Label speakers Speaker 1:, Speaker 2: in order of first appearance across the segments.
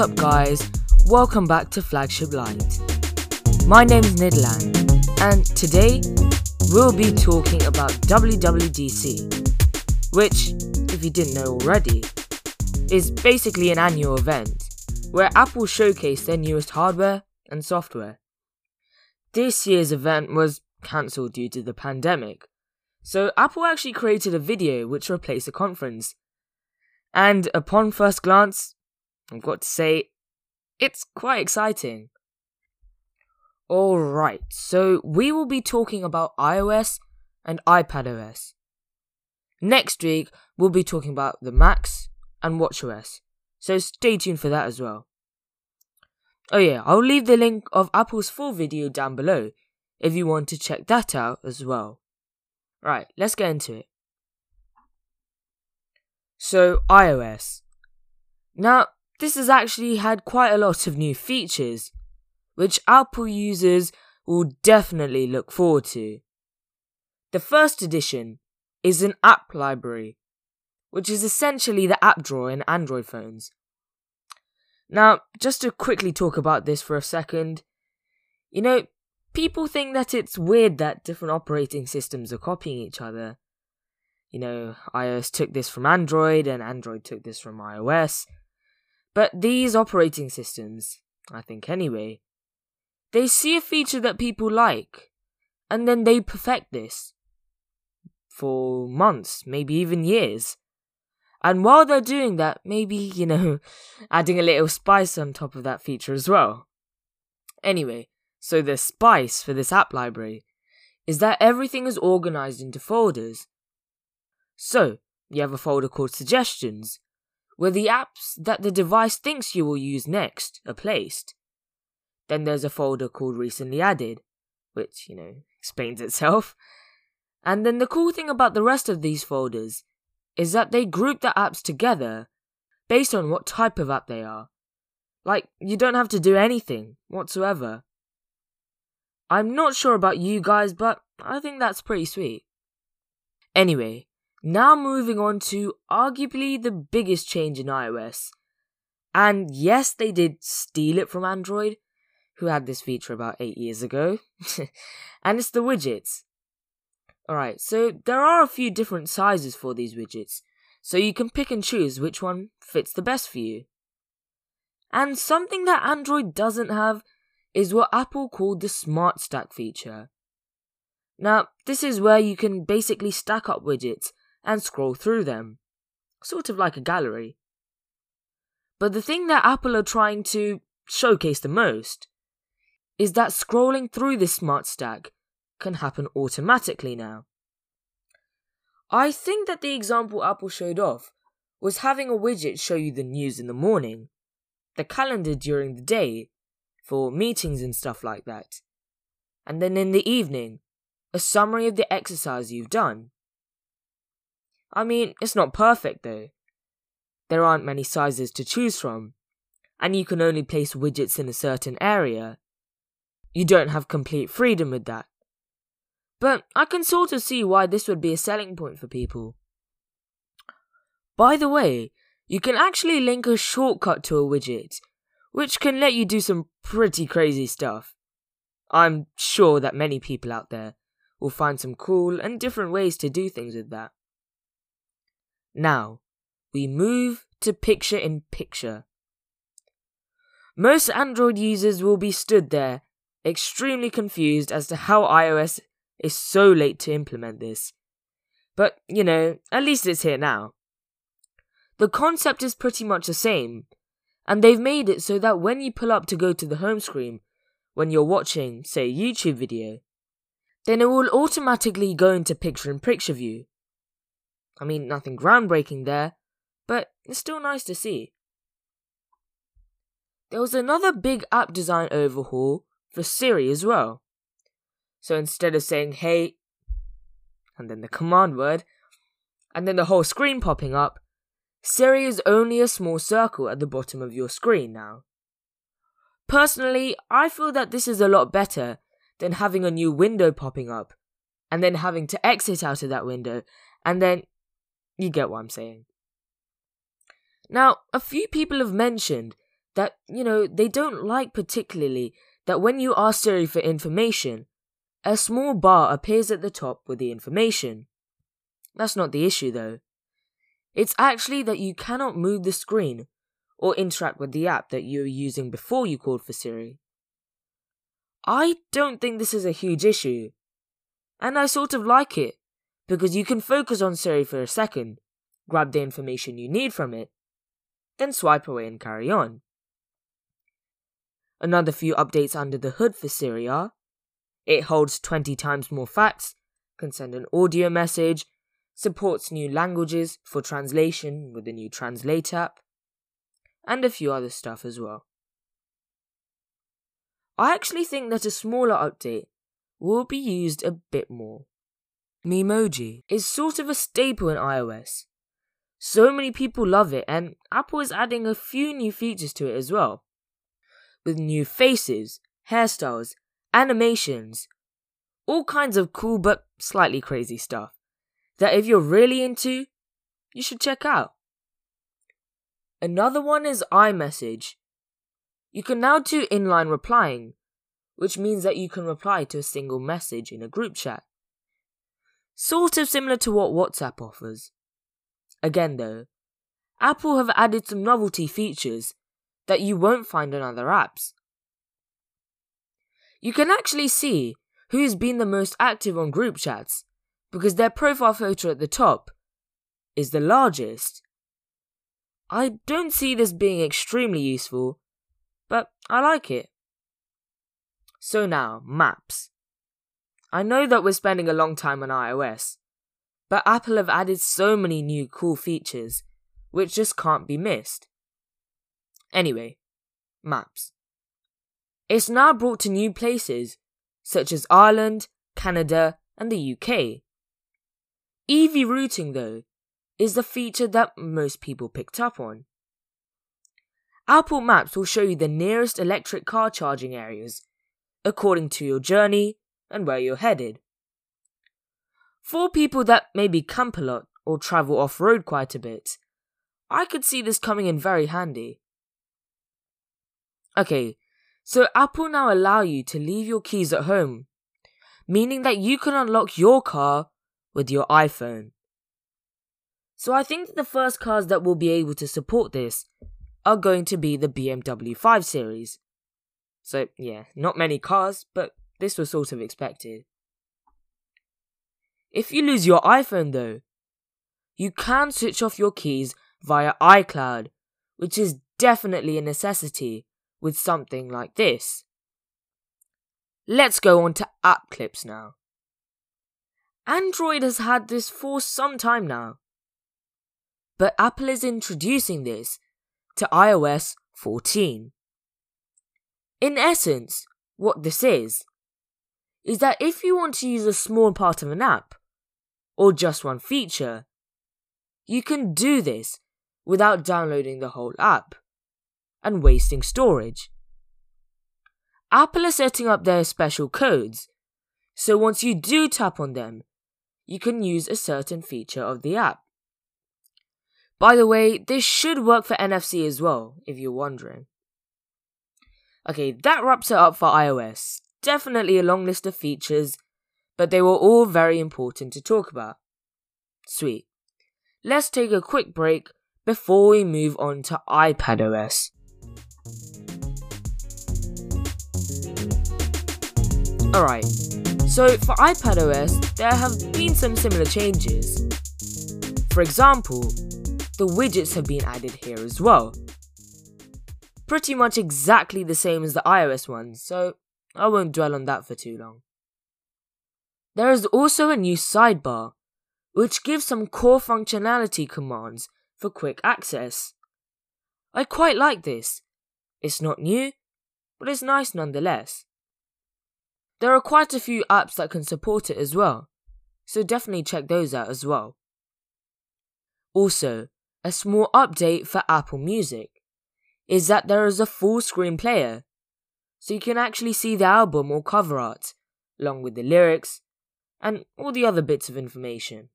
Speaker 1: What's up, guys? Welcome back to Flagship Light. My name is Nidland, and today we'll be talking about WWDC, which, if you didn't know already, is basically an annual event where Apple showcase their newest hardware and software. This year's event was cancelled due to the pandemic, so Apple actually created a video which replaced the conference. And upon first glance, I've got to say, it's quite exciting. Alright, so we will be talking about iOS and iPadOS. Next week, we'll be talking about the Macs and WatchOS, so stay tuned for that as well. Oh yeah, I'll leave the link of Apple's full video down below if you want to check that out as well. Right, let's get into it. So, iOS. Now, this has actually had quite a lot of new features, which Apple users will definitely look forward to. The first addition is an app library, which is essentially the app drawer in Android phones. Now, just to quickly talk about this for a second, you know, people think that it's weird that different operating systems are copying each other. You know, iOS took this from Android and Android took this from iOS. But these operating systems, I think anyway, they see a feature that people like, and then they perfect this. For months, maybe even years. And while they're doing that, maybe, you know, adding a little spice on top of that feature as well. Anyway, so the spice for this app library is that everything is organized into folders. So, you have a folder called Suggestions, where the apps that the device thinks you will use next are placed. Then there's a folder called Recently Added, which, you know, explains itself. And then the cool thing about the rest of these folders is that they group the apps together based on what type of app they are. Like, you don't have to do anything whatsoever. I'm not sure about you guys, but I think that's pretty sweet. Anyway, now moving on to arguably the biggest change in iOS. And yes, they did steal it from Android, who had this feature about 8 years ago. and it's the widgets. Alright, so there are a few different sizes for these widgets, so you can pick and choose which one fits the best for you. And something that Android doesn't have is what Apple called the Smart Stack feature. Now, this is where you can basically stack up widgets and scroll through them, sort of like a gallery. But the thing that Apple are trying to showcase the most is that scrolling through this Smart Stack can happen automatically now. I think that the example Apple showed off was having a widget show you the news in the morning, the calendar during the day, for meetings and stuff like that. And then in the evening, a summary of the exercise you've done. I mean, it's not perfect though. There aren't many sizes to choose from, and you can only place widgets in a certain area. You don't have complete freedom with that. But I can sort of see why this would be a selling point for people. By the way, you can actually link a shortcut to a widget which can let you do some pretty crazy stuff. I'm sure that many people out there will find some cool and different ways to do things with that. Now, we move to picture in picture. Most Android users will be stood there, extremely confused as to how iOS is so late to implement this. But, you know, at least it's here now. The concept is pretty much the same, and they've made it so that when you pull up to go to the home screen, when you're watching, say, a YouTube video, then it will automatically go into picture in picture view. I mean, nothing groundbreaking there, but it's still nice to see. There was another big app design overhaul for Siri as well. So instead of saying hey, and then the command word, and then the whole screen popping up, Siri is only a small circle at the bottom of your screen now. Personally, I feel that this is a lot better than having a new window popping up and then having to exit out of that window and then you get what I'm saying. Now, a few people have mentioned that, you know, they don't like particularly that when you ask Siri for information, a small bar appears at the top with the information. That's not the issue though. It's actually that you cannot move the screen or interact with the app that you were using before you called for Siri. I don't think this is a huge issue. And I sort of like it, because you can focus on Siri for a second, grab the information you need from it, then swipe away and carry on. Another few updates under the hood for Siri are it holds 20 times more facts, can send an audio message, supports new languages for translation with the new Translate app, and a few other stuff as well. I actually think that a smaller update will be used a bit more. Memoji is sort of a staple in iOS. So many people love it, and Apple is adding a few new features to it as well. With new faces, hairstyles, animations, all kinds of cool but slightly crazy stuff that if you're really into, you should check out. Another one is iMessage. You can now do inline replying, which means that you can reply to a single message in a group chat. Sort of similar to what WhatsApp offers. Again though, Apple have added some novelty features that you won't find in other apps. You can actually see who's been the most active on group chats because their profile photo at the top is the largest. I don't see this being extremely useful, but I like it. So now, maps. I know that we're spending a long time on iOS, but Apple have added so many new cool features, which just can't be missed. Anyway, maps. It's now brought to new places, such as Ireland, Canada, and the UK. EV routing, though, is the feature that most people picked up on. Apple Maps will show you the nearest electric car charging areas, according to your journey and where you're headed. For people that maybe camp a lot or travel off road quite a bit, I could see this coming in very handy. Okay, so Apple now allow you to leave your keys at home, meaning that you can unlock your car with your iPhone. So I think that the first cars that will be able to support this are going to be the BMW 5 Series. So yeah, not many cars, but this was sort of expected. If you lose your iPhone though, you can switch off your keys via iCloud, which is definitely a necessity with something like this. Let's go on to app clips now. Android has had this for some time now, but Apple is introducing this to iOS 14. In essence, what this is, is that if you want to use a small part of an app, or just one feature, you can do this without downloading the whole app and wasting storage. Apple are setting up their special codes, so once you do tap on them, you can use a certain feature of the app. By the way, this should work for NFC as well, if you're wondering. Okay, that wraps it up for iOS. Definitely a long list of features, but they were all very important to talk about. Sweet. Let's take a quick break before we move on to iPadOS. Alright, so for iPadOS, there have been some similar changes. For example, the widgets have been added here as well. Pretty much exactly the same as the iOS ones, so I won't dwell on that for too long. There is also a new sidebar, which gives some core functionality commands for quick access. I quite like this. It's not new, but it's nice nonetheless. There are quite a few apps that can support it as well, so definitely check those out as well. Also, a small update for Apple Music is that there is a full screen player, so you can actually see the album or cover art, along with the lyrics and all the other bits of information.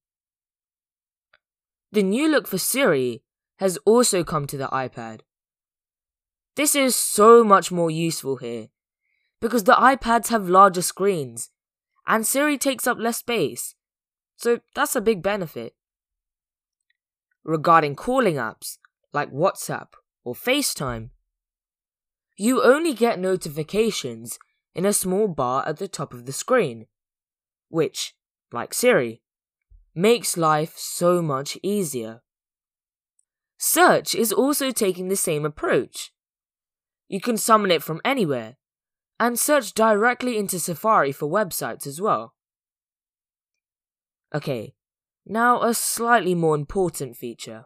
Speaker 1: The new look for Siri has also come to the iPad. This is so much more useful here because the iPads have larger screens and Siri takes up less space, so that's a big benefit. Regarding calling apps like WhatsApp or FaceTime, you only get notifications in a small bar at the top of the screen, which, like Siri, makes life so much easier. Search is also taking the same approach. You can summon it from anywhere, and search directly into Safari for websites as well. Okay, now a slightly more important feature.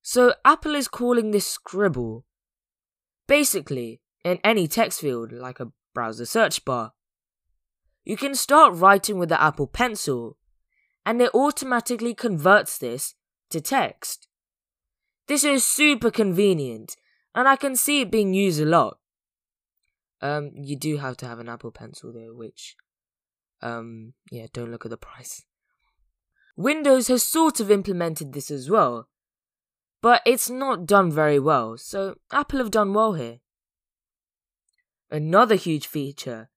Speaker 1: So Apple is calling this Scribble. Basically, in any text field, like a browser search bar, you can start writing with the Apple Pencil, and it automatically converts this to text. This is super convenient, and I can see it being used a lot. Um, you do have to have an Apple Pencil though, which, um, yeah, don't look at the price. Windows has sort of implemented this as well, but it's not done very well, so Apple have done well here. Another huge feature,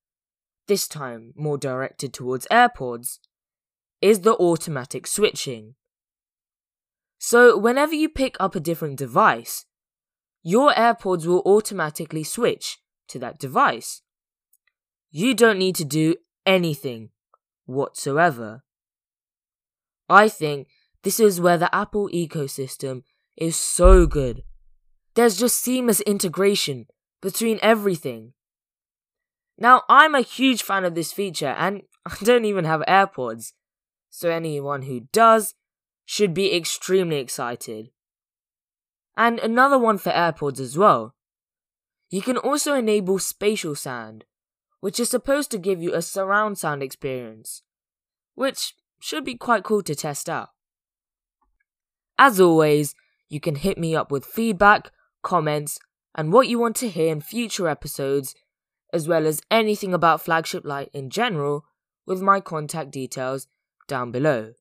Speaker 1: this time more directed towards AirPods, is the automatic switching. So, whenever you pick up a different device, your AirPods will automatically switch to that device. You don't need to do anything whatsoever. I think this is where the Apple ecosystem is so good. There's just seamless integration between everything. Now, I'm a huge fan of this feature and I don't even have AirPods, so anyone who does should be extremely excited. And another one for AirPods as well. You can also enable spatial sound, which is supposed to give you a surround sound experience, which should be quite cool to test out. As always, you can hit me up with feedback, comments, and what you want to hear in future episodes, as well as anything about Flagship Light in general, with my contact details down below.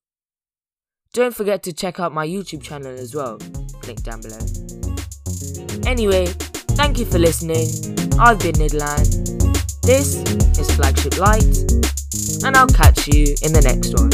Speaker 1: Don't forget to check out my YouTube channel as well, link down below. Anyway, thank you for listening. I've been Nidlan. This is Flagship Light, and I'll catch you in the next one.